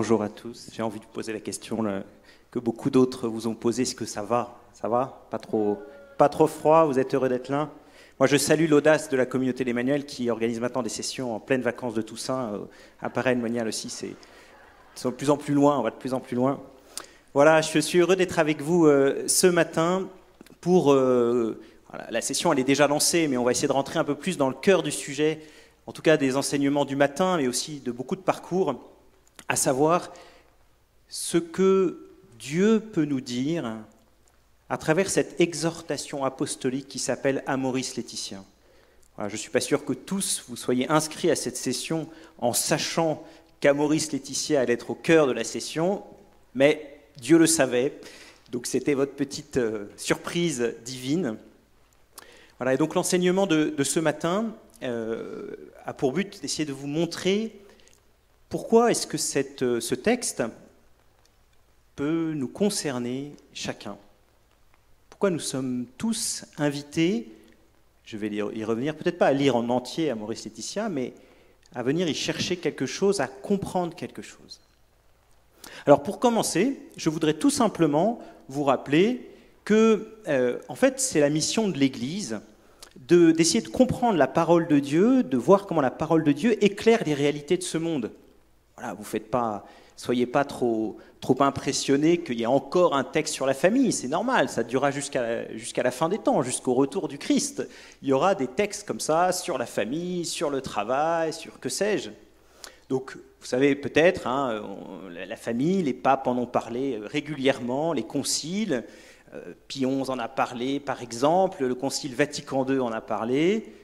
bonjour à tous. J'ai envie de poser la question que beaucoup d'autres vous ont posée. Est-ce que ça va? Ça va? Pas trop, froid? Vous êtes heureux d'être là? Moi, je salue l'audace de la communauté d'Emmanuel qui organise maintenant des sessions en pleine vacances de Toussaint. Euh, à Parennes, Monial aussi, c'est sont de plus en plus loin. On va de plus en plus loin. Voilà, je suis heureux d'être avec vous euh, ce matin pour. Euh, la session, elle est déjà lancée, mais on va essayer de rentrer un peu plus dans le cœur du sujet, en tout cas des enseignements du matin, mais aussi de beaucoup de parcours à savoir ce que Dieu peut nous dire à travers cette exhortation apostolique qui s'appelle Amoris Laetitia. je ne suis pas sûr que tous vous soyez inscrits à cette session en sachant qu'Amoris Laetitia allait être au cœur de la session, mais Dieu le savait, donc c'était votre petite euh, surprise divine. Voilà, et donc l'enseignement de, ce matin euh, a pour but d'essayer de vous montrer pourquoi est-ce que euh, ce texte peut nous concerner chacun? Pourquoi nous sommes tous invités, je vais y revenir, peut-être pas à lire en entier à Maurice Laetitia, mais à venir y chercher quelque chose, à comprendre quelque chose? Alors pour commencer, je voudrais tout simplement vous rappeler que, euh, en fait, c'est la mission de l'Église d'essayer de comprendre la parole de Dieu, de voir comment la parole de Dieu éclaire les réalités de ce monde. Voilà, vous faites pas, soyez pas trop, trop impressionnés qu'il y ait encore un texte sur la famille. C'est normal, ça durera jusqu'à la fin des temps, jusqu'au retour du Christ. Il y aura des textes comme ça sur la famille, sur le travail, sur que sais-je. Donc, vous savez peut-être, hein, la famille, les papes en ont parlé régulièrement, les conciles. Euh, Pion en a parlé, par exemple, le Concile Vatican II en a parlé.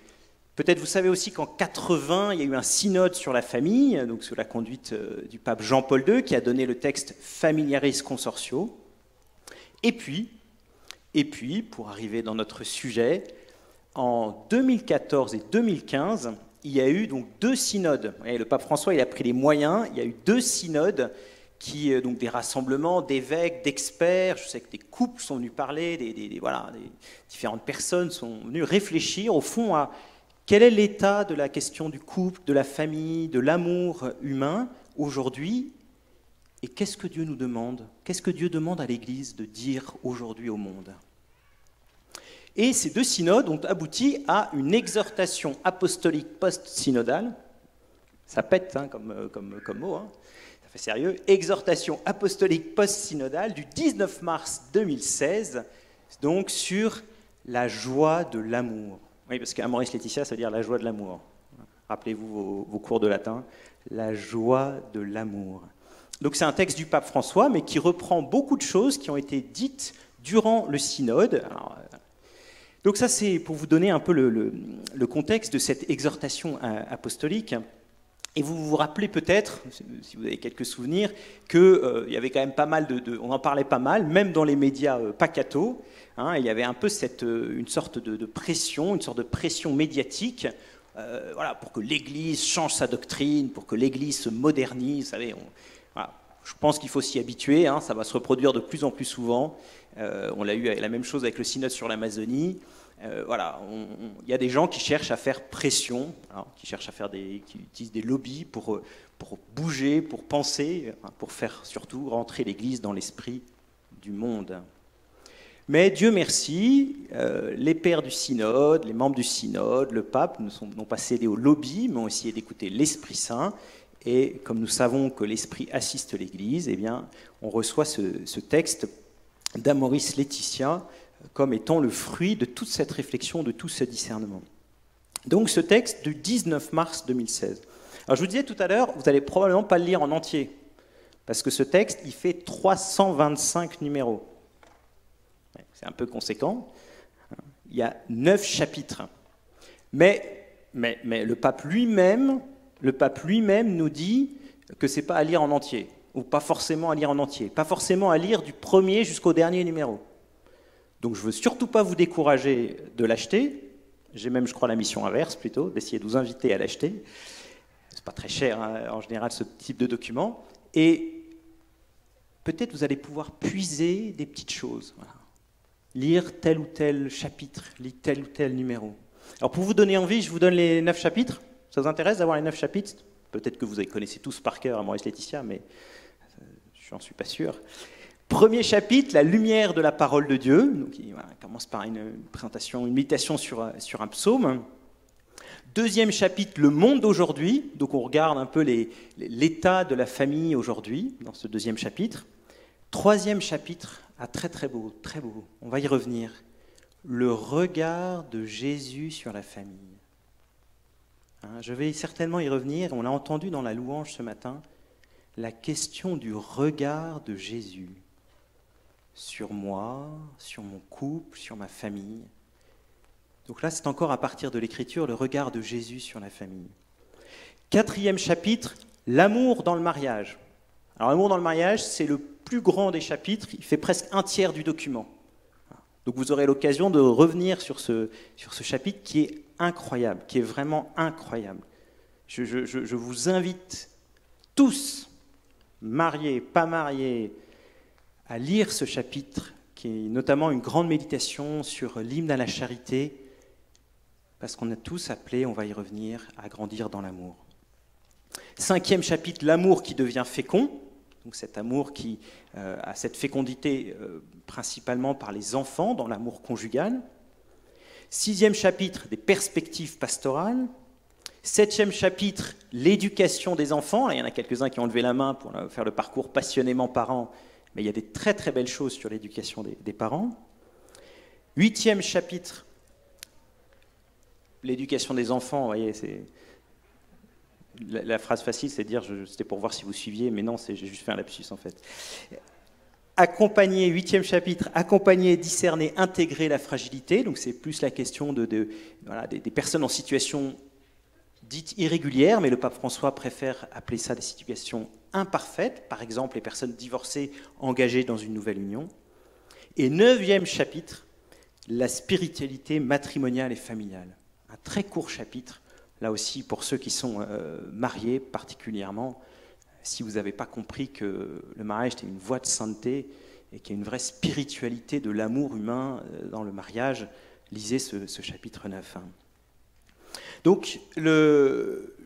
Peut-être vous savez aussi qu'en 80, il y a eu un synode sur la famille, donc sous la conduite euh, du pape Jean-Paul II, qui a donné le texte Familiaris Consortio. Et puis, et puis, pour arriver dans notre sujet, en 2014 et 2015, il y a eu donc deux synodes. le pape François, il a pris les moyens. Il y a eu deux synodes qui, euh, donc des rassemblements d'évêques, d'experts. Je sais que des couples sont venus parler, des, voilà, différentes personnes sont venues réfléchir au fond à quel est l'état de la question du couple, de la famille, de l'amour humain aujourd'hui Et qu'est-ce que Dieu nous demande Qu'est-ce que Dieu demande à l'Église de dire aujourd'hui au monde Et ces deux synodes ont abouti à une exhortation apostolique post-synodale. Ça pète hein, comme, comme, comme, mot, hein. ça fait sérieux. Exhortation apostolique post-synodale du 19 mars 2016, donc sur la joie de l'amour. Oui, parce qu'Amoris Laetitia, ça veut dire la joie de l'amour. Rappelez-vous vos, cours de latin. La joie de l'amour. Donc c'est un texte du pape François, mais qui reprend beaucoup de choses qui ont été dites durant le synode. Euh, donc ça, c'est pour vous donner un peu le, contexte de cette exhortation euh, apostolique. Et vous vous rappelez peut-être, si vous avez quelques souvenirs, qu'il euh, y avait quand même pas mal de, On en parlait pas mal, même dans les médias euh, pacato. Hein, il y avait un peu cette, une sorte de, pression, une sorte de pression médiatique voilà, pour que l'Église change sa doctrine, pour que l'Église se modernise. Vous savez, je pense qu'il faut s'y habituer, hein, ça va se reproduire de plus en plus souvent. on l'a eu la même chose avec le synode sur l'Amazonie. Euh, voilà, il y a des gens qui cherchent à faire pression, hein, qui cherchent à faire des, qui utilisent des lobbies pour, pour bouger, pour penser, hein, pour faire surtout rentrer l'Église dans l'esprit du monde. Mais Dieu merci, euh, les pères du synode, les membres du synode, le pape n'ont pas cédé au lobby, mais ont essayé d'écouter l'Esprit Saint. Et comme nous savons que l'Esprit assiste l'Église, eh bien, on reçoit ce, ce texte d'Amoris Laetitia, comme étant le fruit de toute cette réflexion, de tout ce discernement. Donc ce texte du 19 mars 2016. Alors je vous disais tout à l'heure, vous n'allez probablement pas le lire en entier, parce que ce texte, il fait 325 numéros. C'est un peu conséquent. Il y a neuf chapitres. Mais, mais, mais le pape lui-même, le pape lui-même nous dit que c'est pas à lire en entier, ou pas forcément à lire en entier, pas forcément à lire du premier jusqu'au dernier numéro. Donc je ne veux surtout pas vous décourager de l'acheter. J'ai même, je crois, la mission inverse plutôt, d'essayer de vous inviter à l'acheter. C'est pas très cher hein, en général ce type de document. Et peut-être vous allez pouvoir puiser des petites choses. Lire tel ou tel chapitre, lire tel ou tel numéro. Alors pour vous donner envie, je vous donne les neuf chapitres. Ça vous intéresse d'avoir les neuf chapitres? Peut-être que vous les connaissez tous par cœur à Maurice Laetitia, mais je n'en suis pas sûr. Premier chapitre, la lumière de la parole de Dieu. Donc, il commence par une présentation, une méditation sur, sur un psaume. Deuxième chapitre, le monde d'aujourd'hui. Donc on regarde un peu l'état de la famille aujourd'hui dans ce deuxième chapitre. Troisième chapitre, ah, très très beau, très beau. On va y revenir. Le regard de Jésus sur la famille. Hein, je vais certainement y revenir. On a entendu dans la louange ce matin la question du regard de Jésus sur moi, sur mon couple, sur ma famille. Donc là, c'est encore à partir de l'écriture le regard de Jésus sur la famille. Quatrième chapitre, l'amour dans le mariage. Alors l'amour dans le mariage, c'est le plus grand des chapitres, il fait presque un tiers du document. Donc vous aurez l'occasion de revenir sur ce, sur ce chapitre qui est incroyable, qui est vraiment incroyable. Je, je vous invite tous, mariés, pas mariés, à lire ce chapitre, qui est notamment une grande méditation sur l'hymne à la charité, parce qu'on a tous appelé, on va y revenir, à grandir dans l'amour. Cinquième chapitre, l'amour qui devient fécond, donc cet amour qui euh, a cette fécondité euh, principalement par les enfants dans l'amour conjugal. Sixième chapitre, des perspectives pastorales. Septième chapitre, l'éducation des enfants. il y en a quelques-uns qui ont levé la main pour faire le parcours passionnément parents, mais il y a des très très belles choses sur l'éducation des, parents. Huitième chapitre, l'éducation des enfants, vous voyez, c'est. La, phrase facile, c'est de dire c'était pour voir si vous suiviez, mais non, j'ai juste fait un lapsus en fait. Accompagner, huitième chapitre, accompagner, discerner, intégrer la fragilité. Donc c'est plus la question de, des, personnes en situation dite irrégulière, mais le pape François préfère appeler ça des situations imparfaites, par exemple les personnes divorcées engagées dans une nouvelle union. Et neuvième chapitre, la spiritualité matrimoniale et familiale un très court chapitre, là aussi pour ceux qui sont euh, mariés particulièrement, si vous n'avez pas compris que le mariage est une voie de sainteté et qu'il y a une vraie spiritualité de l'amour humain euh, dans le mariage, lisez ce, chapitre 9. Hein. Donc le,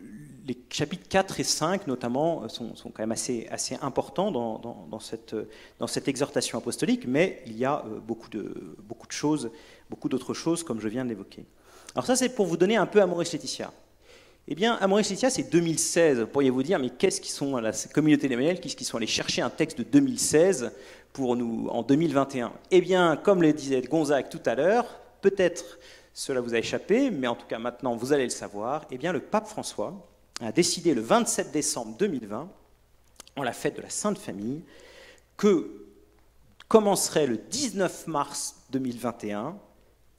les chapitres 4 et 5 notamment sont, sont quand même assez, assez importants dans, dans, cette, dans, cette, exhortation apostolique, mais il y a euh, beaucoup de, beaucoup de choses, beaucoup d'autres choses comme je viens de l'évoquer. Alors ça, c'est pour vous donner un peu Amoris Laetitia. Eh bien, Amoris Laetitia, c'est 2016. Vous pourriez vous dire, mais qu'est-ce qu'ils sont, la communauté d'Emmanuel, qu'est-ce qu'ils sont allés chercher un texte de 2016 pour nous en 2021 Eh bien, comme le disait Gonzague tout à l'heure, peut-être cela vous a échappé, mais en tout cas maintenant vous allez le savoir, eh bien le pape François a décidé le 27 décembre 2020, en la fête de la Sainte Famille, que commencerait le 19 mars 2021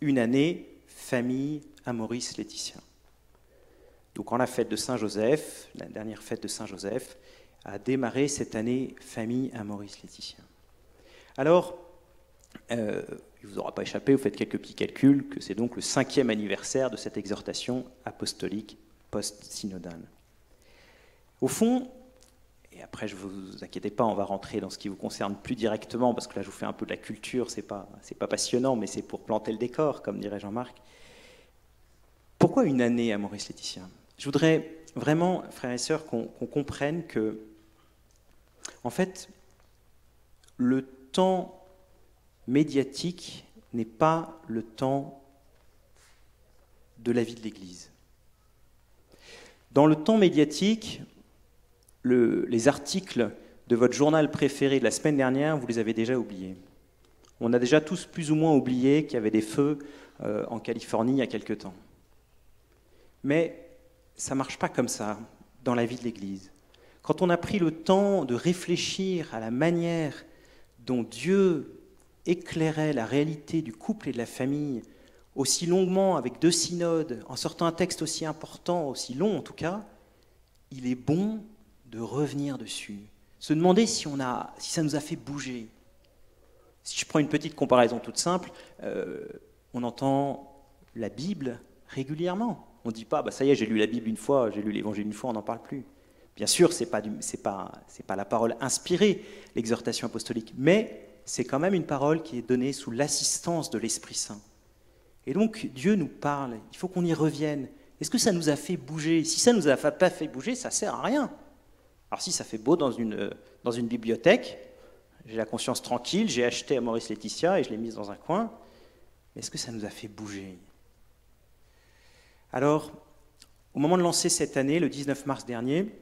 une année famille à Maurice Laetitia. Donc en la fête de Saint-Joseph, la dernière fête de Saint-Joseph, a démarré cette année famille à Maurice Laetitia. Alors, euh, il ne vous aura pas échappé, vous faites quelques petits calculs, que c'est donc le cinquième anniversaire de cette exhortation apostolique post-synodale. Au fond, et après, je ne vous inquiétez pas, on va rentrer dans ce qui vous concerne plus directement, parce que là, je vous fais un peu de la culture, ce n'est pas, pas passionnant, mais c'est pour planter le décor, comme dirait Jean-Marc. Pourquoi une année à Maurice Laetitia? Je voudrais vraiment, frères et sœurs, qu'on comprenne que, en fait, le temps médiatique n'est pas le temps de la vie de l'Église. Dans le temps médiatique, les articles de votre journal préféré de la semaine dernière, vous les avez déjà oubliés. On a déjà tous plus ou moins oublié qu'il y avait des feux euh, en Californie il y a quelque temps. Mais ça ne marche pas comme ça dans la vie de l'Église. Quand on a pris le temps de réfléchir à la manière dont Dieu éclairait la réalité du couple et de la famille aussi longuement avec deux synodes, en sortant un texte aussi important, aussi long en tout cas, il est bon de revenir dessus, se demander si, on a, si ça nous a fait bouger. Si je prends une petite comparaison toute simple, euh, on entend la Bible régulièrement. On ne dit pas, bah, ça y est, j'ai lu la Bible une fois, j'ai lu l'Évangile une fois, on n'en parle plus. Bien sûr, ce n'est pas, pas, pas la parole inspirée, l'exhortation apostolique, mais c'est quand même une parole qui est donnée sous l'assistance de l'Esprit Saint. Et donc, Dieu nous parle, il faut qu'on y revienne. Est-ce que ça nous a fait bouger? Si ça ne nous a pas fait bouger, ça sert à rien. Alors si ça fait beau dans une, dans une bibliothèque, j'ai la conscience tranquille, j'ai acheté à Maurice Laetitia et je l'ai mise dans un coin, mais est-ce que ça nous a fait bouger? Alors, au moment de lancer cette année, le 19 mars dernier,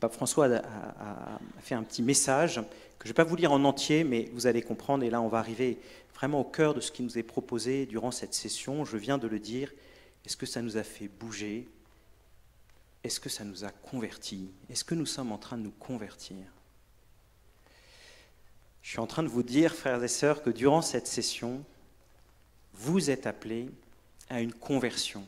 Pape François a, fait un petit message que je ne vais pas vous lire en entier, mais vous allez comprendre, et là on va arriver vraiment au cœur de ce qui nous est proposé durant cette session. Je viens de le dire, est-ce que ça nous a fait bouger? Est-ce que ça nous a convertis? Est-ce que nous sommes en train de nous convertir? Je suis en train de vous dire, frères et sœurs, que durant cette session, vous êtes appelés à une conversion.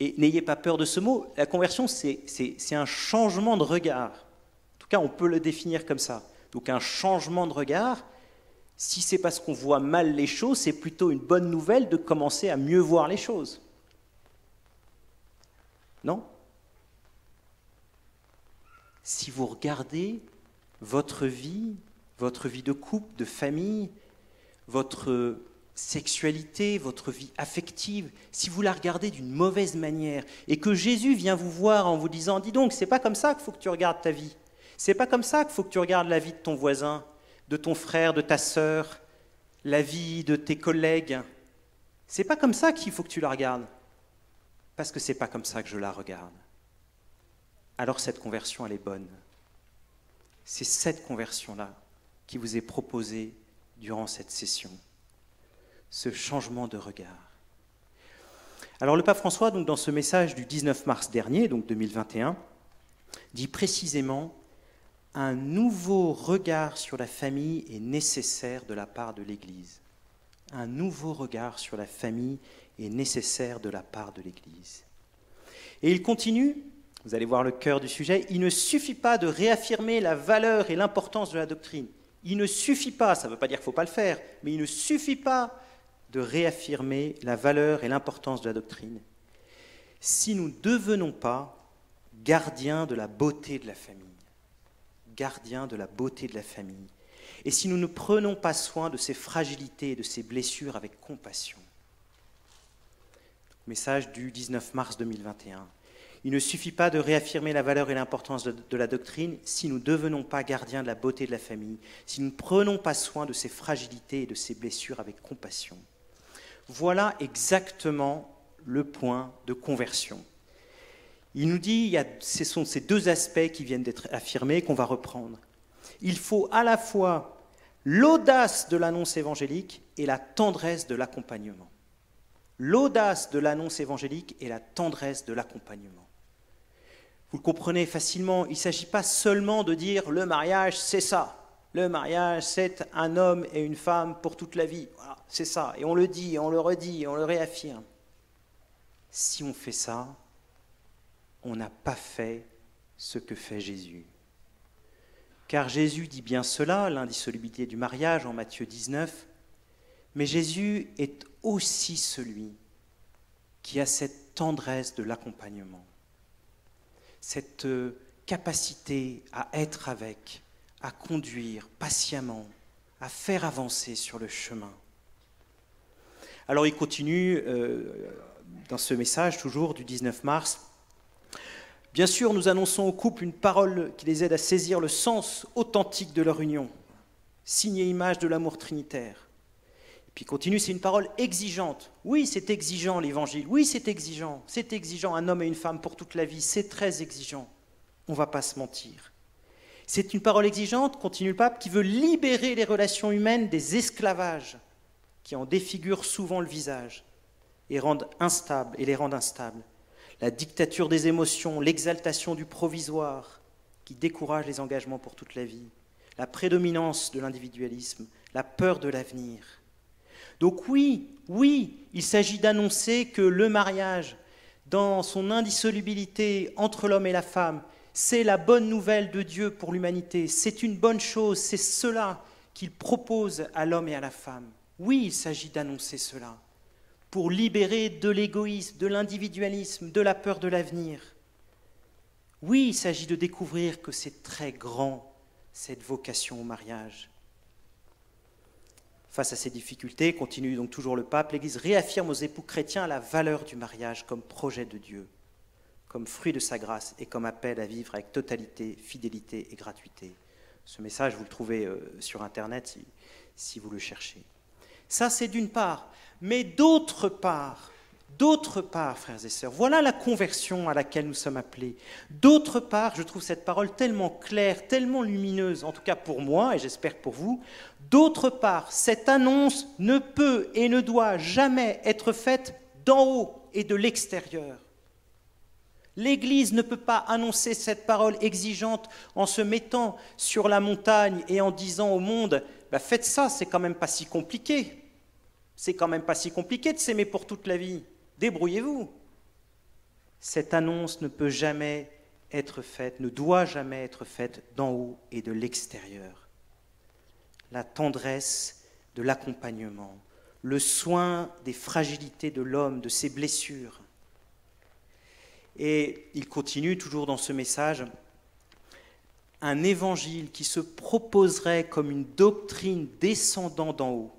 Et n'ayez pas peur de ce mot. La conversion, c'est un changement de regard. En tout cas, on peut le définir comme ça. Donc un changement de regard, si c'est parce qu'on voit mal les choses, c'est plutôt une bonne nouvelle de commencer à mieux voir les choses. Non? Si vous regardez votre vie, votre vie de couple, de famille, votre sexualité, votre vie affective, si vous la regardez d'une mauvaise manière et que Jésus vient vous voir en vous disant dis donc, c'est pas comme ça qu'il faut que tu regardes ta vie. C'est pas comme ça qu'il faut que tu regardes la vie de ton voisin, de ton frère, de ta sœur, la vie de tes collègues. C'est pas comme ça qu'il faut que tu la regardes. Parce que c'est pas comme ça que je la regarde. Alors cette conversion elle est bonne. C'est cette conversion là qui vous est proposée durant cette session ce changement de regard. Alors le pape François, donc, dans ce message du 19 mars dernier, donc 2021, dit précisément un nouveau regard sur la famille est nécessaire de la part de l'Église. Un nouveau regard sur la famille est nécessaire de la part de l'Église. Et il continue, vous allez voir le cœur du sujet, il ne suffit pas de réaffirmer la valeur et l'importance de la doctrine. Il ne suffit pas, ça ne veut pas dire qu'il ne faut pas le faire, mais il ne suffit pas de réaffirmer la valeur et l'importance de la doctrine, si nous ne devenons pas gardiens de la beauté de la famille, gardiens de la beauté de la famille, et si nous ne prenons pas soin de ses fragilités et de ses blessures avec compassion. Message du 19 mars 2021. Il ne suffit pas de réaffirmer la valeur et l'importance de, la doctrine si nous ne devenons pas gardiens de la beauté de la famille, si nous ne prenons pas soin de ses fragilités et de ses blessures avec compassion. Voilà exactement le point de conversion. Il nous dit, il ce sont ces deux aspects qui viennent d'être affirmés qu'on va reprendre. Il faut à la fois l'audace de l'annonce évangélique et la tendresse de l'accompagnement. L'audace de l'annonce évangélique et la tendresse de l'accompagnement. Vous le comprenez facilement, il ne s'agit pas seulement de dire le mariage, c'est ça. Le mariage, c'est un homme et une femme pour toute la vie. c'est ça. Et on le dit, on le redit, on le réaffirme. Si on fait ça, on n'a pas fait ce que fait Jésus. Car Jésus dit bien cela, l'indissolubilité du mariage en Matthieu 19, mais Jésus est aussi celui qui a cette tendresse de l'accompagnement, cette capacité à être avec, à conduire patiemment, à faire avancer sur le chemin. Alors il continue euh, dans ce message toujours du 19 mars. Bien sûr, nous annonçons aux couples une parole qui les aide à saisir le sens authentique de leur union, signe et image de l'amour trinitaire. Et puis il continue, c'est une parole exigeante. Oui, c'est exigeant l'évangile. Oui, c'est exigeant. C'est exigeant un homme et une femme pour toute la vie. C'est très exigeant. On ne va pas se mentir. C'est une parole exigeante, continue le pape, qui veut libérer les relations humaines des esclavages qui en défigurent souvent le visage et, rendent instables, et les rendent instables. La dictature des émotions, l'exaltation du provisoire qui décourage les engagements pour toute la vie, la prédominance de l'individualisme, la peur de l'avenir. Donc oui, oui, il s'agit d'annoncer que le mariage, dans son indissolubilité entre l'homme et la femme, c'est la bonne nouvelle de Dieu pour l'humanité. C'est une bonne chose. C'est cela qu'il propose à l'homme et à la femme. Oui, il s'agit d'annoncer cela pour libérer de l'égoïsme, de l'individualisme, de la peur de l'avenir. Oui, il s'agit de découvrir que c'est très grand, cette vocation au mariage. Face à ces difficultés, continue donc toujours le pape, l'Église réaffirme aux époux chrétiens la valeur du mariage comme projet de Dieu comme fruit de sa grâce et comme appel à vivre avec totalité, fidélité et gratuité. Ce message, vous le trouvez euh, sur Internet si, vous le cherchez. Ça, c'est d'une part. Mais d'autre part, d'autre part, frères et sœurs, voilà la conversion à laquelle nous sommes appelés. D'autre part, je trouve cette parole tellement claire, tellement lumineuse, en tout cas pour moi et j'espère pour vous. D'autre part, cette annonce ne peut et ne doit jamais être faite d'en haut et de l'extérieur. L'Église ne peut pas annoncer cette parole exigeante en se mettant sur la montagne et en disant au monde, bah, faites ça, c'est quand même pas si compliqué. C'est quand même pas si compliqué de s'aimer pour toute la vie. Débrouillez-vous. Cette annonce ne peut jamais être faite, ne doit jamais être faite d'en haut et de l'extérieur. La tendresse de l'accompagnement, le soin des fragilités de l'homme, de ses blessures, et il continue toujours dans ce message, un évangile qui se proposerait comme une doctrine descendant d'en haut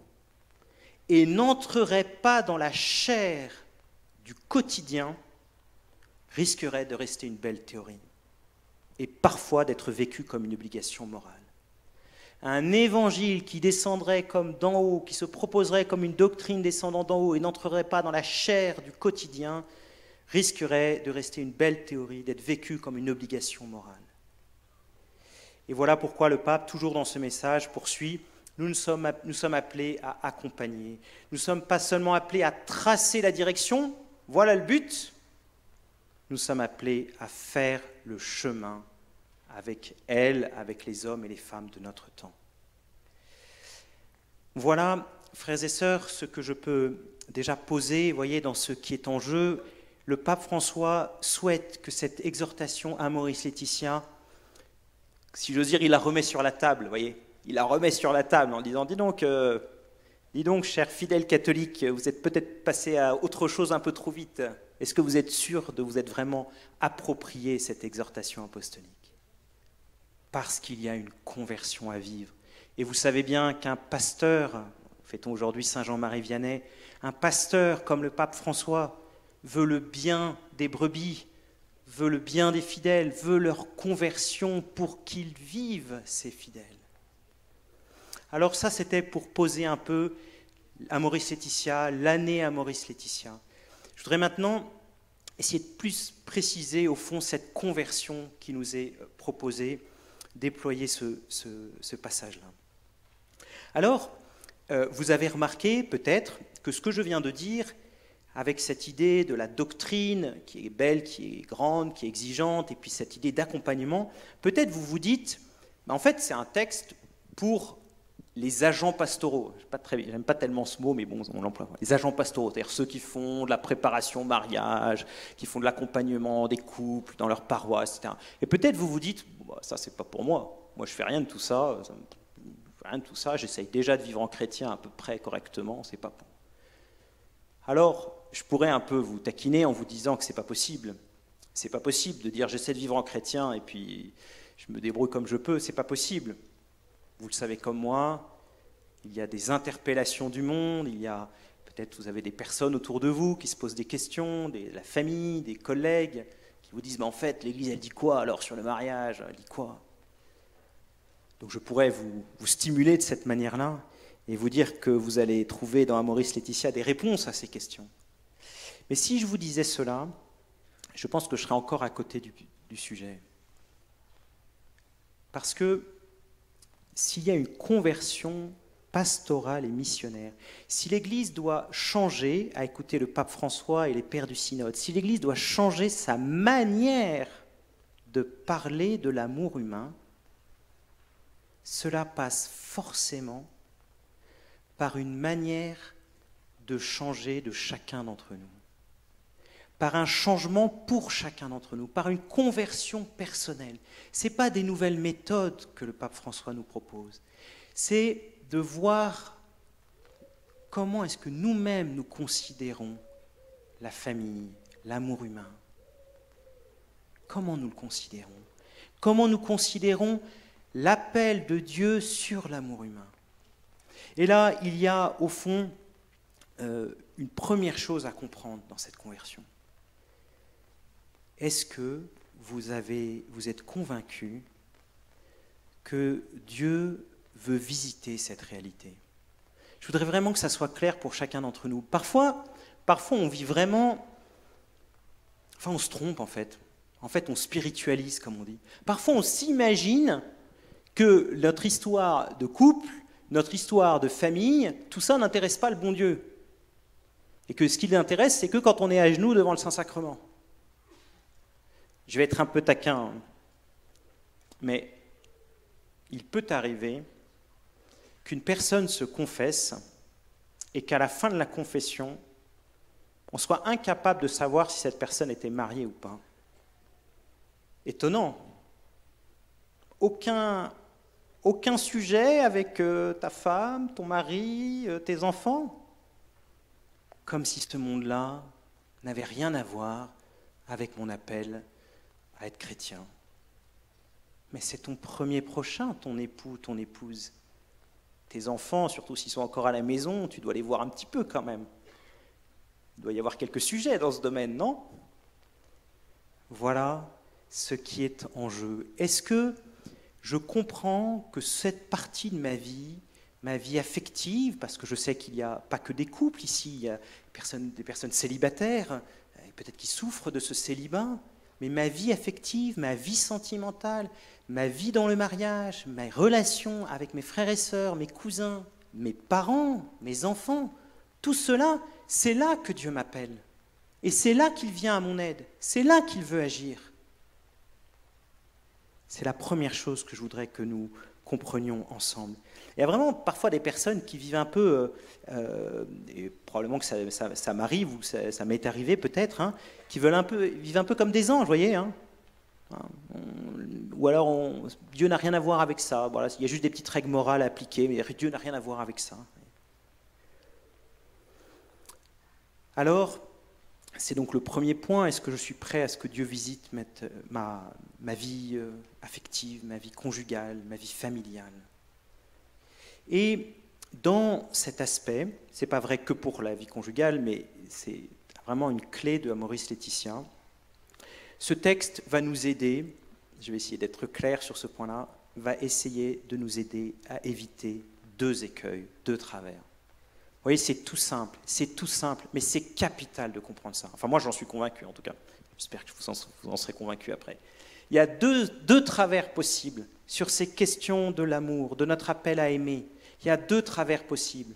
et n'entrerait pas dans la chair du quotidien risquerait de rester une belle théorie et parfois d'être vécu comme une obligation morale. Un évangile qui descendrait comme d'en haut, qui se proposerait comme une doctrine descendant d'en haut et n'entrerait pas dans la chair du quotidien risquerait de rester une belle théorie, d'être vécue comme une obligation morale. Et voilà pourquoi le pape, toujours dans ce message, poursuit, nous, sommes, nous sommes appelés à accompagner. Nous ne sommes pas seulement appelés à tracer la direction, voilà le but, nous sommes appelés à faire le chemin avec elle, avec les hommes et les femmes de notre temps. Voilà, frères et sœurs, ce que je peux déjà poser, voyez, dans ce qui est en jeu le pape François souhaite que cette exhortation à Maurice Laetitia, si j'ose dire, il la remet sur la table, voyez, il la remet sur la table en disant, dis donc, euh, dis donc, cher fidèle catholique, vous êtes peut-être passé à autre chose un peu trop vite. Est-ce que vous êtes sûr de vous être vraiment approprié cette exhortation apostolique? Parce qu'il y a une conversion à vivre. Et vous savez bien qu'un pasteur, fait-on aujourd'hui Saint Jean-Marie Vianney, un pasteur comme le pape François, veut le bien des brebis, veut le bien des fidèles, veut leur conversion pour qu'ils vivent ces fidèles. Alors ça, c'était pour poser un peu à Maurice Laetitia, l'année à Maurice Laetitia. Je voudrais maintenant essayer de plus préciser, au fond, cette conversion qui nous est proposée, déployer ce, ce, passage-là. Alors, euh, vous avez remarqué peut-être que ce que je viens de dire avec cette idée de la doctrine qui est belle, qui est grande, qui est exigeante, et puis cette idée d'accompagnement, peut-être vous vous dites, en fait c'est un texte pour les agents pastoraux. Je n'aime pas tellement ce mot, mais bon, on l'emploie. Les agents pastoraux, c'est-à-dire ceux qui font de la préparation mariage, qui font de l'accompagnement des couples dans leur paroisse, etc. Et peut-être vous vous dites, bah, ça c'est pas pour moi. Moi je fais rien de tout ça. Rien de tout ça. J'essaye déjà de vivre en chrétien à peu près correctement. C'est pas pour. Alors, je pourrais un peu vous taquiner en vous disant que c'est pas possible. C'est pas possible de dire j'essaie de vivre en chrétien et puis je me débrouille comme je peux. C'est pas possible. Vous le savez comme moi, il y a des interpellations du monde, il y a peut-être vous avez des personnes autour de vous qui se posent des questions, des, la famille, des collègues qui vous disent mais en fait l'Église elle dit quoi alors sur le mariage? Elle dit quoi? Donc je pourrais vous, stimuler de cette manière-là et vous dire que vous allez trouver dans Amoris Laetitia des réponses à ces questions. Mais si je vous disais cela, je pense que je serais encore à côté du, sujet. Parce que s'il y a une conversion pastorale et missionnaire, si l'Église doit changer, à écouter le pape François et les pères du synode, si l'Église doit changer sa manière de parler de l'amour humain, cela passe forcément par une manière de changer de chacun d'entre nous par un changement pour chacun d'entre nous, par une conversion personnelle. Ce n'est pas des nouvelles méthodes que le pape François nous propose, c'est de voir comment est-ce que nous-mêmes nous considérons la famille, l'amour humain. Comment nous le considérons? Comment nous considérons l'appel de Dieu sur l'amour humain? Et là, il y a au fond euh, une première chose à comprendre dans cette conversion est-ce que vous, êtes convaincu que Dieu veut visiter cette réalité? Je voudrais vraiment que ça soit clair pour chacun d'entre nous. Parfois, parfois on vit vraiment... Enfin, on se trompe en fait. En fait, on spiritualise, comme on dit. Parfois, on s'imagine que notre histoire de couple, notre histoire de famille, tout ça n'intéresse pas le bon Dieu. Et que ce qui l'intéresse, c'est que quand on est à genoux devant le Saint-Sacrement. Je vais être un peu taquin, mais il peut arriver qu'une personne se confesse et qu'à la fin de la confession, on soit incapable de savoir si cette personne était mariée ou pas. Étonnant. Aucun, aucun sujet avec euh, ta femme, ton mari, euh, tes enfants. Comme si ce monde-là n'avait rien à voir avec mon appel à être chrétien. Mais c'est ton premier prochain, ton époux, ton épouse. Tes enfants, surtout s'ils sont encore à la maison, tu dois les voir un petit peu quand même. Il doit y avoir quelques sujets dans ce domaine, non? Voilà ce qui est en jeu. Est-ce que je comprends que cette partie de ma vie, ma vie affective, parce que je sais qu'il n'y a pas que des couples ici, il y a des personnes célibataires, peut-être qui souffrent de ce célibat, mais ma vie affective, ma vie sentimentale, ma vie dans le mariage, mes relations avec mes frères et sœurs, mes cousins, mes parents, mes enfants, tout cela, c'est là que Dieu m'appelle. Et c'est là qu'il vient à mon aide. C'est là qu'il veut agir. C'est la première chose que je voudrais que nous comprenions ensemble. Il y a vraiment parfois des personnes qui vivent un peu, euh, euh, et probablement que ça, m'arrive ou ça, m'est arrivé peut-être, hein, qui veulent un peu, vivent un peu comme des anges, voyez. Hein, ou alors Dieu n'a rien à voir avec ça. Voilà, il y a juste des petites règles morales à appliquer, mais Dieu n'a rien à voir avec ça. Alors, c'est donc le premier point. Est-ce que je suis prêt à ce que Dieu visite ma, ma vie euh, affective, ma vie conjugale, ma vie familiale? Et dans cet aspect, ce n'est pas vrai que pour la vie conjugale, mais c'est vraiment une clé de Maurice Laetitia. Ce texte va nous aider, je vais essayer d'être clair sur ce point-là, va essayer de nous aider à éviter deux écueils, deux travers. Vous voyez, c'est tout simple, c'est tout simple, mais c'est capital de comprendre ça. Enfin, moi, j'en suis convaincu, en tout cas. J'espère que vous en, serez convaincu après. Il y a deux, deux travers possibles sur ces questions de l'amour, de notre appel à aimer. Il y a deux travers possibles.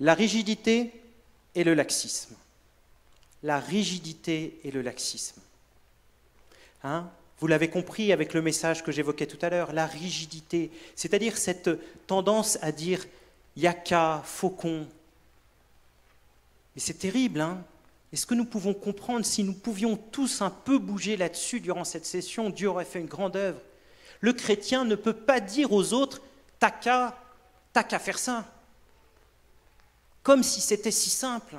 La rigidité et le laxisme. La rigidité et le laxisme. Hein? Vous l'avez compris avec le message que j'évoquais tout à l'heure, la rigidité, c'est-à-dire cette tendance à dire yaka, faucon. Mais c'est terrible, hein Est-ce que nous pouvons comprendre si nous pouvions tous un peu bouger là-dessus durant cette session, Dieu aurait fait une grande œuvre. Le chrétien ne peut pas dire aux autres T'as qu'à faire ça. Comme si c'était si simple.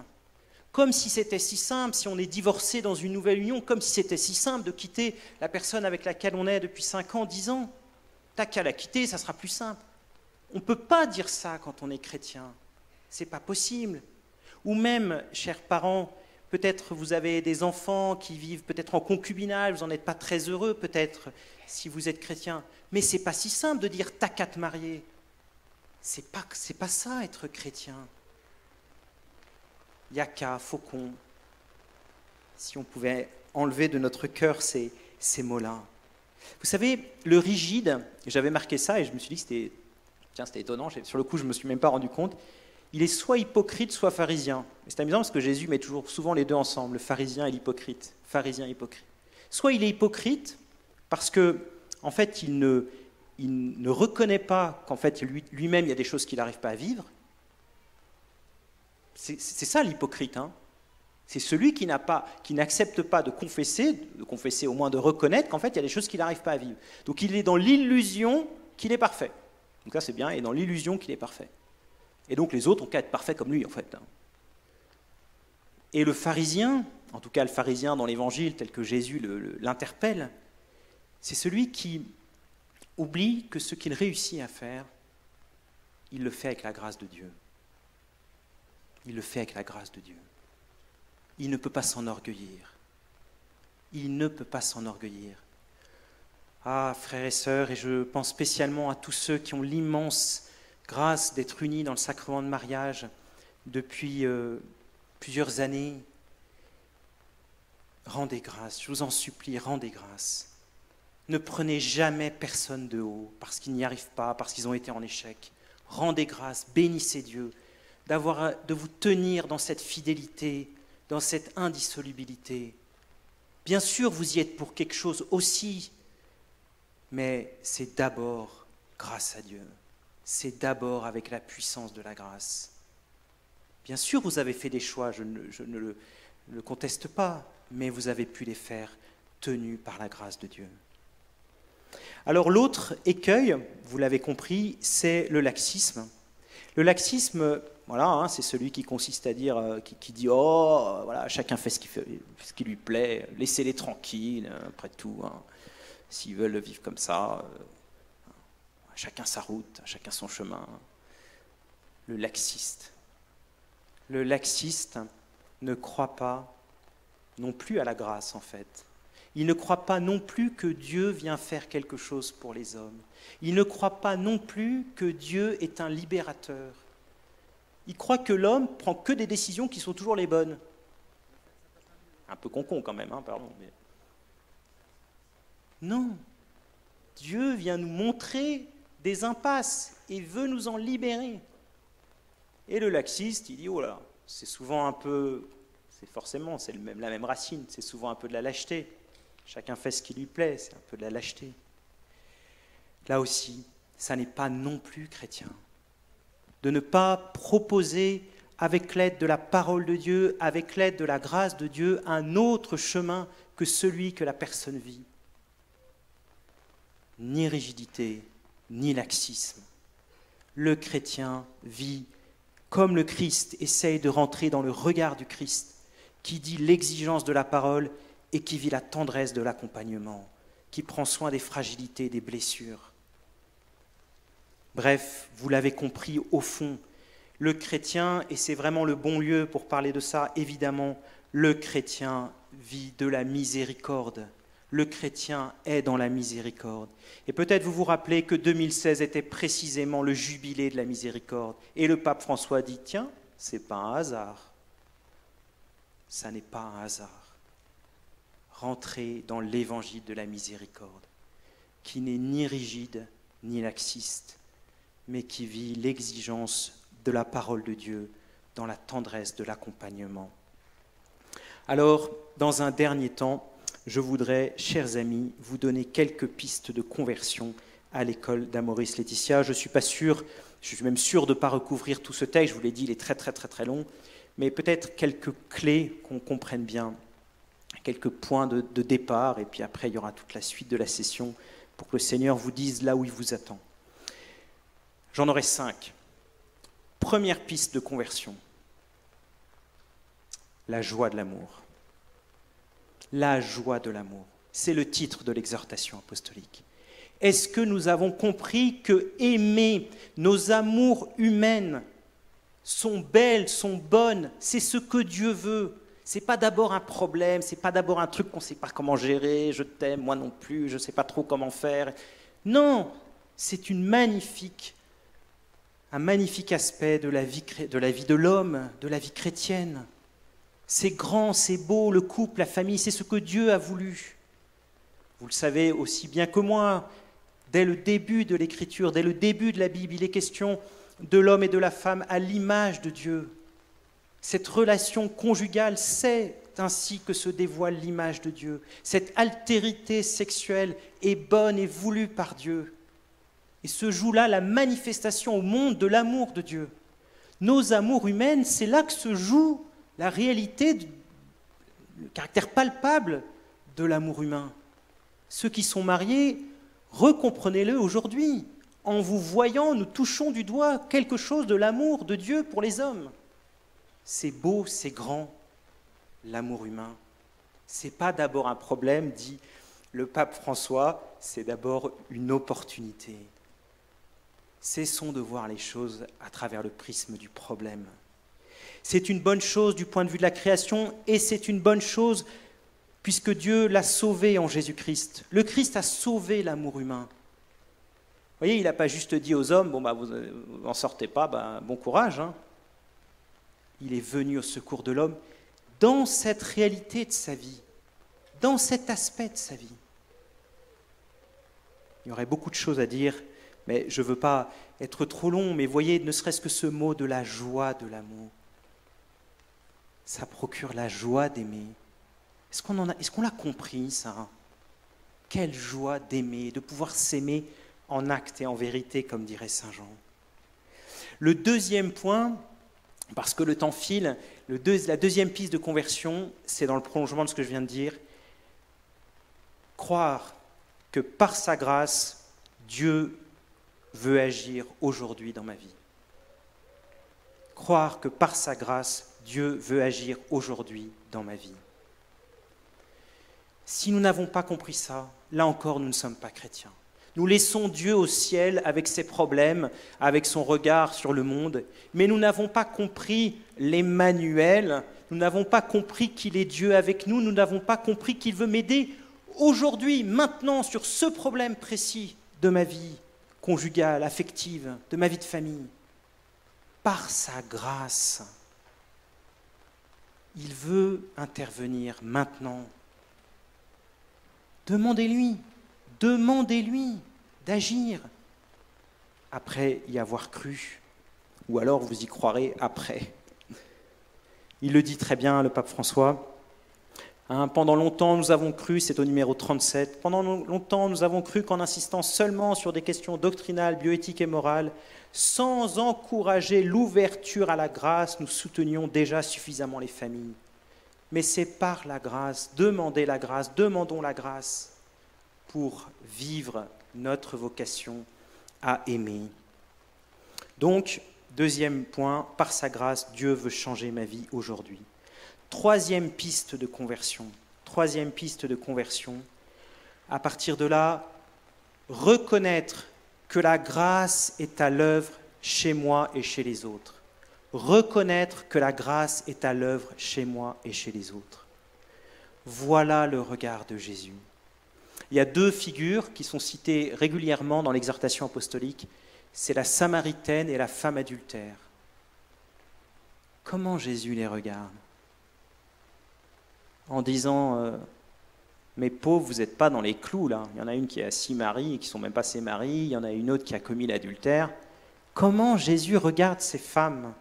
Comme si c'était si simple, si on est divorcé dans une nouvelle union, comme si c'était si simple de quitter la personne avec laquelle on est depuis 5 ans, 10 ans. T'as qu'à la quitter, ça sera plus simple. On ne peut pas dire ça quand on est chrétien. C'est pas possible. Ou même, chers parents, peut-être vous avez des enfants qui vivent peut-être en concubinage, vous n'en êtes pas très heureux peut-être si vous êtes chrétien. Mais c'est pas si simple de dire t'as qu'à te marier. C'est pas, c'est pas ça être chrétien. Yaka, faucon. Si on pouvait enlever de notre cœur ces, ces mots-là. Vous savez, le rigide, j'avais marqué ça et je me suis dit que c'était Tiens, c'était étonnant, sur le coup, je ne me suis même pas rendu compte. Il est soit hypocrite, soit pharisien. c'est amusant parce que Jésus met toujours souvent les deux ensemble, le pharisien et l'hypocrite. Pharisien, hypocrite. Soit il est hypocrite parce que, en fait, il ne, reconnaît pas qu'en fait, lui-même, il y a des choses qu'il n'arrive pas à vivre. C'est ça l'hypocrite. Hein. c'est celui qui n'accepte pas, pas de confesser, de confesser au moins de reconnaître qu'en fait, il y a des choses qu'il n'arrive pas à vivre. Donc il est dans l'illusion qu'il est parfait. Donc ça c'est bien, et dans l'illusion qu'il est parfait. Et donc les autres ont qu'à être parfaits comme lui en fait. Et le pharisien, en tout cas le pharisien dans l'évangile tel que Jésus l'interpelle, c'est celui qui oublie que ce qu'il réussit à faire, il le fait avec la grâce de Dieu. Il le fait avec la grâce de Dieu. Il ne peut pas s'enorgueillir. Il ne peut pas s'enorgueillir. Ah, frères et sœurs, et je pense spécialement à tous ceux qui ont l'immense grâce d'être unis dans le sacrement de mariage depuis euh, plusieurs années. Rendez grâce, je vous en supplie, rendez grâce. Ne prenez jamais personne de haut parce qu'ils n'y arrivent pas, parce qu'ils ont été en échec. Rendez grâce, bénissez Dieu d'avoir de vous tenir dans cette fidélité, dans cette indissolubilité. Bien sûr, vous y êtes pour quelque chose aussi, mais c'est d'abord grâce à Dieu. C'est d'abord avec la puissance de la grâce. Bien sûr, vous avez fait des choix, je ne, le, conteste pas, mais vous avez pu les faire tenus par la grâce de Dieu. Alors l'autre écueil, vous l'avez compris, c'est le laxisme. Le laxisme, voilà, hein, c'est celui qui consiste à dire, euh, qui, dit oh, voilà, chacun fait ce qui, fait, ce qui lui plaît, laissez-les tranquilles, hein, après tout, hein. S'ils veulent vivre comme ça, euh, chacun sa route, chacun son chemin. Le laxiste. Le laxiste ne croit pas non plus à la grâce, en fait. Il ne croit pas non plus que Dieu vient faire quelque chose pour les hommes. Il ne croit pas non plus que Dieu est un libérateur. Il croit que l'homme prend que des décisions qui sont toujours les bonnes. Un peu concon quand même, hein, pardon. Non. Dieu vient nous montrer des impasses et veut nous en libérer. Et le laxiste, il dit, oh là, c'est souvent un peu, c'est forcément, c'est même, la même racine, c'est souvent un peu de la lâcheté. Chacun fait ce qui lui plaît, c'est un peu de la lâcheté. Là aussi, ça n'est pas non plus chrétien. De ne pas proposer avec l'aide de la parole de Dieu, avec l'aide de la grâce de Dieu, un autre chemin que celui que la personne vit. Ni rigidité, ni laxisme. Le chrétien vit comme le Christ essaye de rentrer dans le regard du Christ, qui dit l'exigence de la parole et qui vit la tendresse de l'accompagnement, qui prend soin des fragilités, des blessures. Bref, vous l'avez compris, au fond, le chrétien, et c'est vraiment le bon lieu pour parler de ça, évidemment, le chrétien vit de la miséricorde. Le chrétien est dans la miséricorde. Et peut-être vous vous rappelez que 2016 était précisément le jubilé de la miséricorde. Et le pape François dit, tiens, c'est pas un hasard. Ça n'est pas un hasard rentrer dans l'évangile de la miséricorde, qui n'est ni rigide ni laxiste, mais qui vit l'exigence de la parole de Dieu dans la tendresse de l'accompagnement. Alors, dans un dernier temps, je voudrais, chers amis, vous donner quelques pistes de conversion à l'école d'Amoris Laetitia. Je ne suis pas sûr, je suis même sûr de ne pas recouvrir tout ce texte, je vous l'ai dit, il est très très très très long, mais peut-être quelques clés qu'on comprenne bien quelques points de, départ, et puis après, il y aura toute la suite de la session pour que le Seigneur vous dise là où il vous attend. J'en aurai cinq. Première piste de conversion, la joie de l'amour. La joie de l'amour. C'est le titre de l'exhortation apostolique. Est-ce que nous avons compris que aimer nos amours humaines sont belles, sont bonnes, c'est ce que Dieu veut c'est pas d'abord un problème, c'est pas d'abord un truc qu'on ne sait pas comment gérer, je t'aime, moi non plus, je ne sais pas trop comment faire. Non, c'est une magnifique, un magnifique aspect de la vie de la vie de l'homme, de la vie chrétienne. C'est grand, c'est beau, le couple, la famille, c'est ce que Dieu a voulu. Vous le savez aussi bien que moi, dès le début de l'Écriture, dès le début de la Bible, il est question de l'homme et de la femme à l'image de Dieu. Cette relation conjugale, c'est ainsi que se dévoile l'image de Dieu. Cette altérité sexuelle est bonne et voulue par Dieu. Et se joue là la manifestation au monde de l'amour de Dieu. Nos amours humaines, c'est là que se joue la réalité, le caractère palpable de l'amour humain. Ceux qui sont mariés, recomprenez-le aujourd'hui. En vous voyant, nous touchons du doigt quelque chose de l'amour de Dieu pour les hommes. C'est beau, c'est grand, l'amour humain. C'est pas d'abord un problème, dit le pape François, c'est d'abord une opportunité. Cessons de voir les choses à travers le prisme du problème. C'est une bonne chose du point de vue de la création et c'est une bonne chose puisque Dieu l'a sauvé en Jésus-Christ. Le Christ a sauvé l'amour humain. Vous voyez, il n'a pas juste dit aux hommes, bon, bah, vous n'en sortez pas, bah, bon courage. Hein. Il est venu au secours de l'homme dans cette réalité de sa vie, dans cet aspect de sa vie. Il y aurait beaucoup de choses à dire, mais je ne veux pas être trop long, mais voyez, ne serait-ce que ce mot de la joie de l'amour. Ça procure la joie d'aimer. Est-ce qu'on l'a compris, ça Quelle joie d'aimer, de pouvoir s'aimer en acte et en vérité, comme dirait Saint Jean? Le deuxième point, parce que le temps file, le la deuxième piste de conversion, c'est dans le prolongement de ce que je viens de dire, croire que par sa grâce, Dieu veut agir aujourd'hui dans ma vie. Croire que par sa grâce, Dieu veut agir aujourd'hui dans ma vie. Si nous n'avons pas compris ça, là encore, nous ne sommes pas chrétiens. Nous laissons Dieu au ciel avec ses problèmes, avec son regard sur le monde, mais nous n'avons pas compris l'Emmanuel, nous n'avons pas compris qu'il est Dieu avec nous, nous n'avons pas compris qu'il veut m'aider aujourd'hui, maintenant, sur ce problème précis de ma vie conjugale, affective, de ma vie de famille. Par sa grâce, il veut intervenir maintenant Demandez-lui, demandez-lui d'agir après y avoir cru, ou alors vous y croirez après. Il le dit très bien, le pape François. Hein, pendant longtemps, nous avons cru, c'est au numéro 37, pendant longtemps, nous avons cru qu'en insistant seulement sur des questions doctrinales, bioéthiques et morales, sans encourager l'ouverture à la grâce, nous soutenions déjà suffisamment les familles mais c'est par la grâce, demandez la grâce, demandons la grâce pour vivre notre vocation à aimer. Donc, deuxième point, par sa grâce, Dieu veut changer ma vie aujourd'hui. Troisième piste de conversion. Troisième piste de conversion. À partir de là, reconnaître que la grâce est à l'œuvre chez moi et chez les autres reconnaître que la grâce est à l'œuvre chez moi et chez les autres. Voilà le regard de Jésus. Il y a deux figures qui sont citées régulièrement dans l'exhortation apostolique, c'est la Samaritaine et la femme adultère. Comment Jésus les regarde? En disant, euh, mes pauvres, vous n'êtes pas dans les clous là. Il y en a une qui a six maris et qui ne sont même pas ses maris, il y en a une autre qui a commis l'adultère. Comment Jésus regarde ces femmes?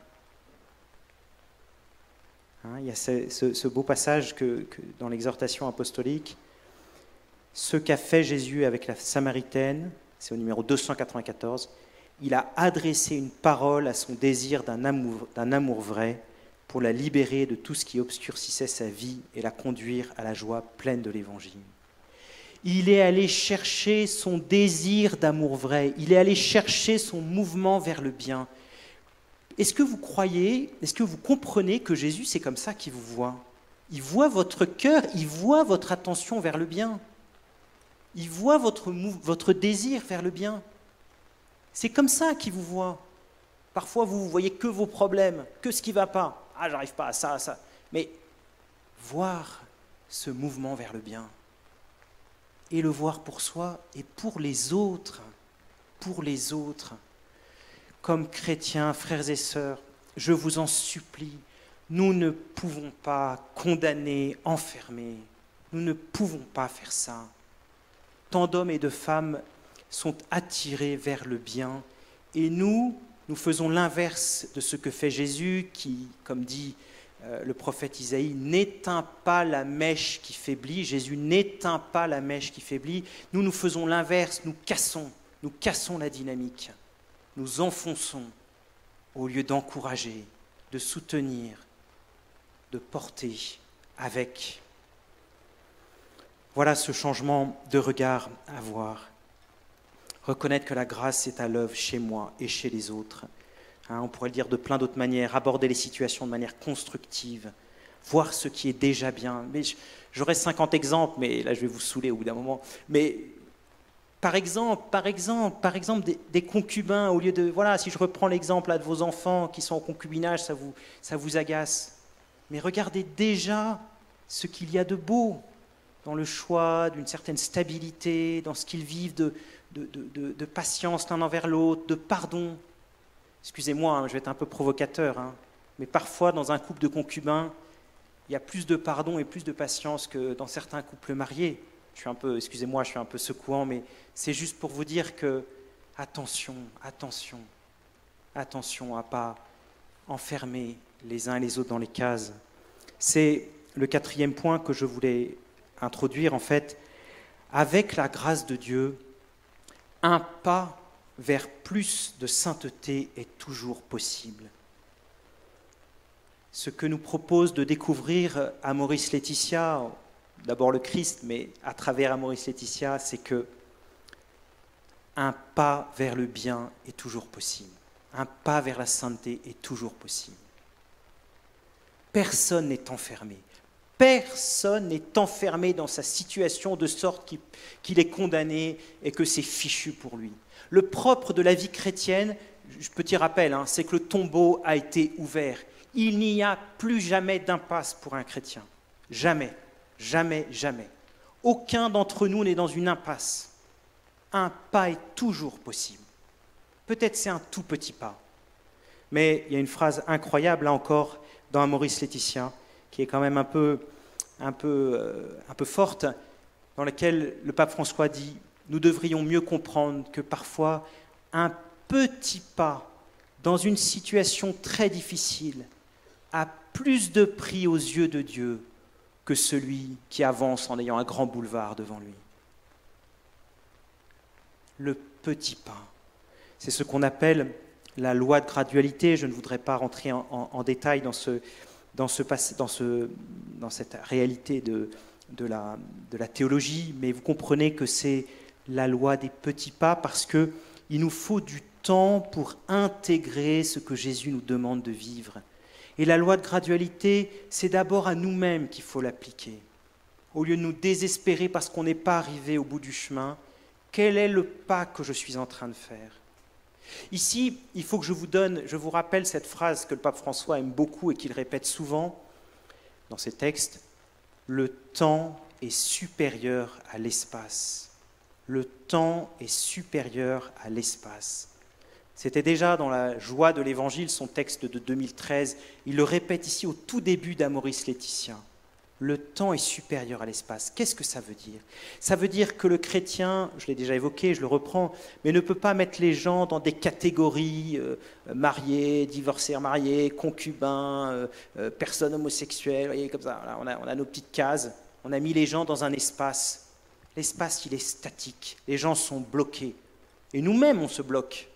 Hein, il y a ce, beau passage que, dans l'exhortation apostolique, ce qu'a fait Jésus avec la Samaritaine, c'est au numéro 294, il a adressé une parole à son désir d'un amour vrai pour la libérer de tout ce qui obscurcissait sa vie et la conduire à la joie pleine de l'Évangile. Il est allé chercher son désir d'amour vrai, il est allé chercher son mouvement vers le bien, est-ce que vous croyez, est-ce que vous comprenez que Jésus, c'est comme ça qu'il vous voit? Il voit votre cœur, il voit votre attention vers le bien. Il voit votre, désir vers le bien. C'est comme ça qu'il vous voit. Parfois, vous ne voyez que vos problèmes, que ce qui ne va pas. Ah, j'arrive pas à ça, à ça. Mais voir ce mouvement vers le bien et le voir pour soi et pour les autres, pour les autres comme chrétiens, frères et sœurs, je vous en supplie, nous ne pouvons pas condamner, enfermer. Nous ne pouvons pas faire ça. Tant d'hommes et de femmes sont attirés vers le bien et nous, nous faisons l'inverse de ce que fait Jésus qui, comme dit euh, le prophète Isaïe, n'éteint pas la mèche qui faiblit. Jésus n'éteint pas la mèche qui faiblit. Nous, nous faisons l'inverse, nous cassons, nous cassons la dynamique nous enfonçons au lieu d'encourager, de soutenir, de porter avec. Voilà ce changement de regard à voir. Reconnaître que la grâce est à l'œuvre chez moi et chez les autres. Hein, on pourrait le dire de plein d'autres manières, aborder les situations de manière constructive, voir ce qui est déjà bien. Mais j'aurais 50 exemples, mais là je vais vous saouler au bout d'un moment. Mais par exemple, par exemple, par exemple des, concubins, au lieu de... Voilà, si je reprends l'exemple de vos enfants qui sont en concubinage, ça vous, ça vous agace. Mais regardez déjà ce qu'il y a de beau. dans le choix d'une certaine stabilité, dans ce qu'ils vivent de, de, patience l'un envers l'autre, de pardon. Excusez-moi, hein, je vais être un peu provocateur, hein, mais parfois dans un couple de concubins, il y a plus de pardon et plus de patience que dans certains couples mariés. Je suis un peu, excusez-moi, je suis un peu secouant, mais c'est juste pour vous dire que attention, attention, attention à pas enfermer les uns et les autres dans les cases. C'est le quatrième point que je voulais introduire en fait. Avec la grâce de Dieu, un pas vers plus de sainteté est toujours possible. Ce que nous propose de découvrir à Maurice Laetitia, d'abord le Christ, mais à travers Maurice Laetitia, c'est que un pas vers le bien est toujours possible. Un pas vers la sainteté est toujours possible. Personne n'est enfermé. Personne n'est enfermé dans sa situation de sorte qu'il est condamné et que c'est fichu pour lui. Le propre de la vie chrétienne, petit rappel, hein, c'est que le tombeau a été ouvert. Il n'y a plus jamais d'impasse pour un chrétien. Jamais, jamais, jamais. Aucun d'entre nous n'est dans une impasse. Un pas est toujours possible. Peut-être c'est un tout petit pas. Mais il y a une phrase incroyable, là encore, dans Maurice Laetitia, qui est quand même un peu, un peu, euh, un peu forte, dans laquelle le pape François dit Nous devrions mieux comprendre que parfois un petit pas dans une situation très difficile a plus de prix aux yeux de Dieu que celui qui avance en ayant un grand boulevard devant lui. Le petit pas. C'est ce qu'on appelle la loi de gradualité. Je ne voudrais pas rentrer en détail dans ce, dans, ce, dans, ce, dans cette réalité de, de, la, de la théologie, mais vous comprenez que c'est la loi des petits pas parce qu'il nous faut du temps pour intégrer ce que Jésus nous demande de vivre. Et la loi de gradualité, c'est d'abord à nous-mêmes qu'il faut l'appliquer. Au lieu de nous désespérer parce qu'on n'est pas arrivé au bout du chemin, quel est le pas que je suis en train de faire? Ici, il faut que je vous donne, je vous rappelle cette phrase que le pape François aime beaucoup et qu'il répète souvent dans ses textes, le temps est supérieur à l'espace. Le temps est supérieur à l'espace. C'était déjà dans la joie de l'Évangile, son texte de 2013. Il le répète ici au tout début d'Amoris Laetitia le temps est supérieur à l'espace. Qu'est-ce que ça veut dire? Ça veut dire que le chrétien, je l'ai déjà évoqué, je le reprends, mais ne peut pas mettre les gens dans des catégories euh, mariés, divorcés, mariés, concubins, euh, euh, personnes homosexuelles, voyez, comme ça. on, a, on a nos petites cases. On a mis les gens dans un espace. L'espace, il est statique. Les gens sont bloqués. Et nous-mêmes, on se bloque.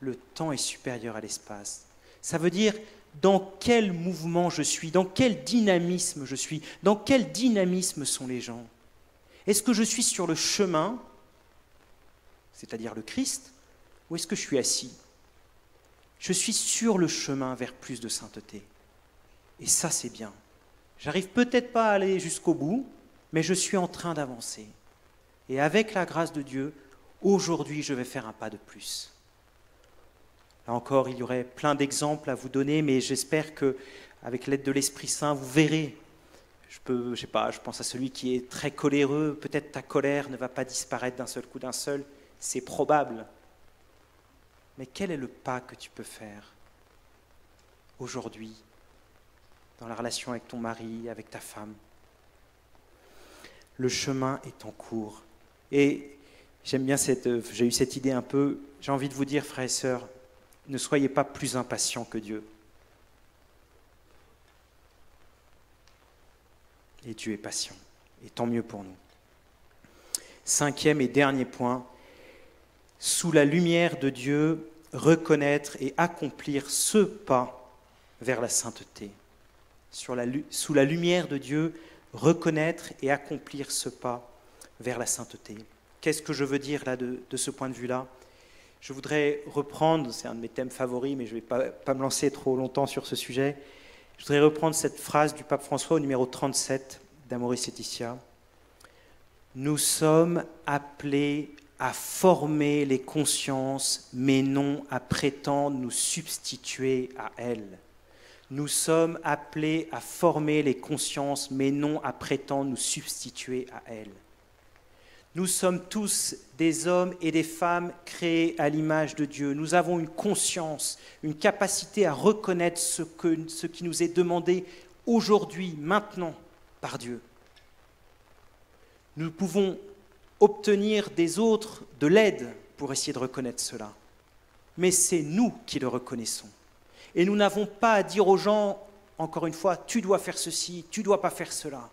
Le temps est supérieur à l'espace. Ça veut dire dans quel mouvement je suis, dans quel dynamisme je suis, dans quel dynamisme sont les gens. Est-ce que je suis sur le chemin, c'est-à-dire le Christ, ou est-ce que je suis assis? Je suis sur le chemin vers plus de sainteté. Et ça, c'est bien. J'arrive peut-être pas à aller jusqu'au bout, mais je suis en train d'avancer. Et avec la grâce de Dieu, aujourd'hui, je vais faire un pas de plus. Là encore, il y aurait plein d'exemples à vous donner, mais j'espère que, avec l'aide de l'Esprit Saint, vous verrez. Je peux, je sais pas, je pense à celui qui est très coléreux. Peut-être ta colère ne va pas disparaître d'un seul coup, d'un seul. C'est probable. Mais quel est le pas que tu peux faire aujourd'hui dans la relation avec ton mari, avec ta femme? Le chemin est en cours. Et j'aime bien cette, j'ai eu cette idée un peu. J'ai envie de vous dire, frères et sœurs, ne soyez pas plus impatients que Dieu. Et Dieu est patient. Et tant mieux pour nous. Cinquième et dernier point, sous la lumière de Dieu, reconnaître et accomplir ce pas vers la sainteté. sous la lumière de Dieu, reconnaître et accomplir ce pas vers la sainteté. Qu'est-ce que je veux dire là de ce point de vue-là? Je voudrais reprendre, c'est un de mes thèmes favoris, mais je ne vais pas, me lancer trop longtemps sur ce sujet. Je voudrais reprendre cette phrase du pape François au numéro 37 d'Amoris Laetitia. Nous sommes appelés à former les consciences, mais non à prétendre nous substituer à elles. Nous sommes appelés à former les consciences, mais non à prétendre nous substituer à elles. Nous sommes tous des hommes et des femmes créés à l'image de Dieu. Nous avons une conscience, une capacité à reconnaître ce, qui nous est demandé aujourd'hui, maintenant, par Dieu. Nous pouvons obtenir des autres de l'aide pour essayer de reconnaître cela. Mais c'est nous qui le reconnaissons. Et nous n'avons pas à dire aux gens, encore une fois, tu dois faire ceci, tu ne dois pas faire cela.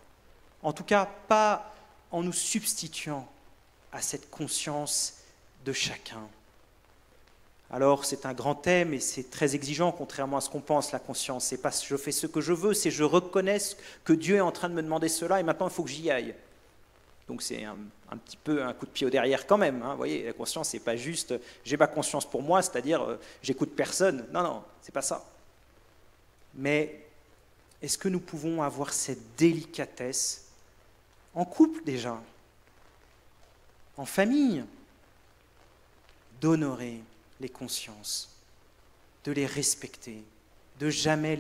En tout cas, pas en nous substituant à cette conscience de chacun. Alors c'est un grand thème et c'est très exigeant, contrairement à ce qu'on pense, la conscience. C'est pas je fais ce que je veux, c'est je reconnais que Dieu est en train de me demander cela et maintenant il faut que j'y aille. Donc c'est un, petit peu un coup de pied au derrière quand même. Hein. Vous voyez, la conscience, c'est pas juste j'ai ma conscience pour moi, c'est-à-dire euh, j'écoute personne. Non, non, c'est pas ça. Mais est-ce que nous pouvons avoir cette délicatesse en couple déjà, en famille, d'honorer les consciences, de les respecter, de jamais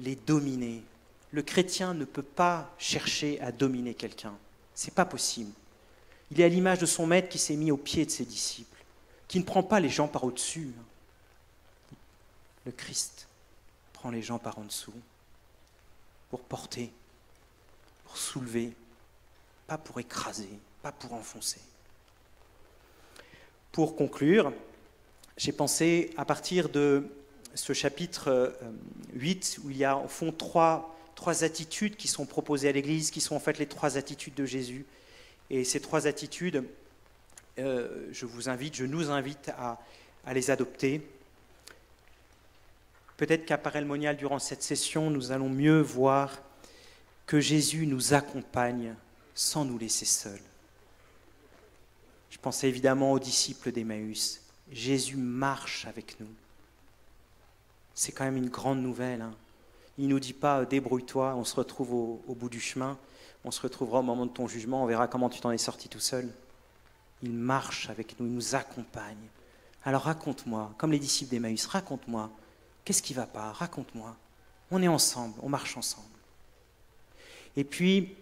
les, dominer. Le chrétien ne peut pas chercher à dominer quelqu'un. C'est pas possible. Il est à l'image de son maître qui s'est mis au pied de ses disciples, qui ne prend pas les gens par au-dessus. Le Christ prend les gens par en dessous pour porter, pour soulever, pas pour écraser, pas pour enfoncer. Pour conclure, j'ai pensé à partir de ce chapitre 8 euh, où il y a au fond trois trois attitudes qui sont proposées à l'Église, qui sont en fait les trois attitudes de Jésus. Et ces trois attitudes, euh, je vous invite, je nous invite à, les adopter. Peut-être qu'à Parelmonial, durant cette session, nous allons mieux voir que Jésus nous accompagne sans nous laisser seuls. Je pensais évidemment aux disciples d'Emmaüs. Jésus marche avec nous. C'est quand même une grande nouvelle. Hein. Il ne nous dit pas débrouille-toi, on se retrouve au, bout du chemin, on se retrouvera au moment de ton jugement, on verra comment tu t'en es sorti tout seul. Il marche avec nous, il nous accompagne. Alors raconte-moi, comme les disciples d'Emmaüs, raconte-moi, qu'est-ce qui ne va pas? Raconte-moi. On est ensemble, on marche ensemble. Et puis,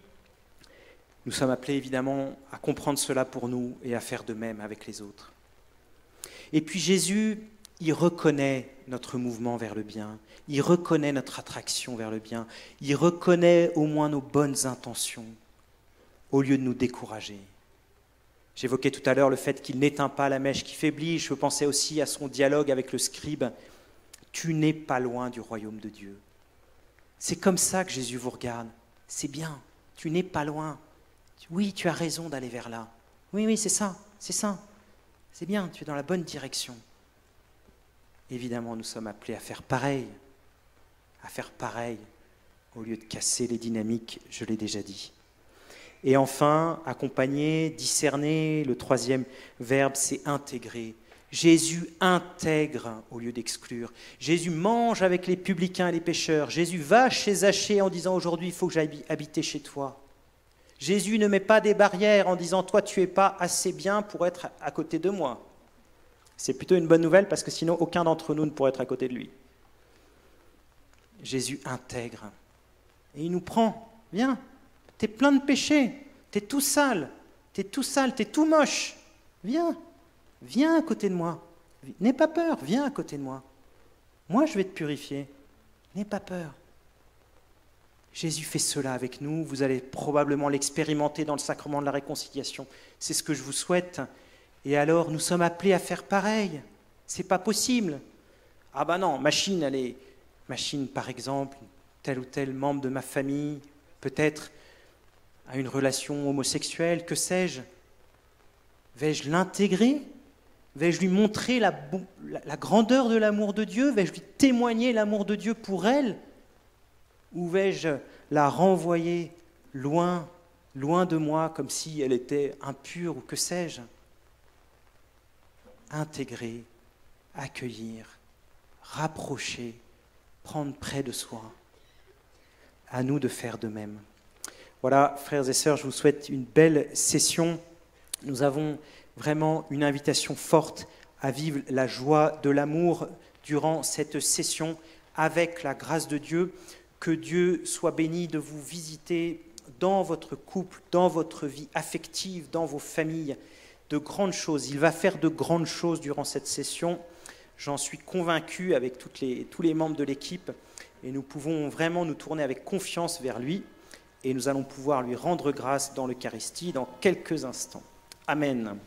nous sommes appelés évidemment à comprendre cela pour nous et à faire de même avec les autres. Et puis Jésus il reconnaît notre mouvement vers le bien, il reconnaît notre attraction vers le bien, il reconnaît au moins nos bonnes intentions, au lieu de nous décourager. J'évoquais tout à l'heure le fait qu'il n'éteint pas la mèche qui faiblit, je pensais aussi à son dialogue avec le scribe, tu n'es pas loin du royaume de Dieu. C'est comme ça que Jésus vous regarde, c'est bien, tu n'es pas loin. Oui, tu as raison d'aller vers là. Oui, oui, c'est ça, c'est ça. C'est bien, tu es dans la bonne direction. Évidemment, nous sommes appelés à faire pareil, à faire pareil, au lieu de casser les dynamiques, je l'ai déjà dit. Et enfin, accompagner, discerner, le troisième verbe, c'est intégrer. Jésus intègre au lieu d'exclure. Jésus mange avec les publicains et les pécheurs. Jésus va chez Zachée en disant aujourd'hui il faut que j'aille habiter chez toi. Jésus ne met pas des barrières en disant toi tu es pas assez bien pour être à côté de moi. C'est plutôt une bonne nouvelle parce que sinon aucun d'entre nous ne pourrait être à côté de lui. Jésus intègre et il nous prend. Viens, t'es plein de péchés, t'es tout sale, t'es tout sale, t'es tout moche. Viens, viens à côté de moi. N'aie pas peur, viens à côté de moi. Moi, je vais te purifier. N'aie pas peur. Jésus fait cela avec nous. Vous allez probablement l'expérimenter dans le sacrement de la réconciliation. C'est ce que je vous souhaite. Et alors, nous sommes appelés à faire pareil. C'est pas possible. Ah ben non, machine, elle est. Machine, par exemple, tel ou tel membre de ma famille, peut-être a une relation homosexuelle, que sais-je Vais-je l'intégrer? Vais-je lui montrer la, la grandeur de l'amour de Dieu? Vais-je lui témoigner l'amour de Dieu pour elle? Ou vais-je la renvoyer loin, loin de moi, comme si elle était impure ou que sais-je? Intégrer, accueillir, rapprocher, prendre près de soi. À nous de faire de même. Voilà, frères et sœurs, je vous souhaite une belle session. Nous avons vraiment une invitation forte à vivre la joie de l'amour durant cette session avec la grâce de Dieu. Que Dieu soit béni de vous visiter dans votre couple, dans votre vie affective, dans vos familles, de grandes choses. Il va faire de grandes choses durant cette session. J'en suis convaincu avec tous les membres de l'équipe. Et nous pouvons vraiment nous tourner avec confiance vers lui. Et nous allons pouvoir lui rendre grâce dans l'Eucharistie dans quelques instants. Amen.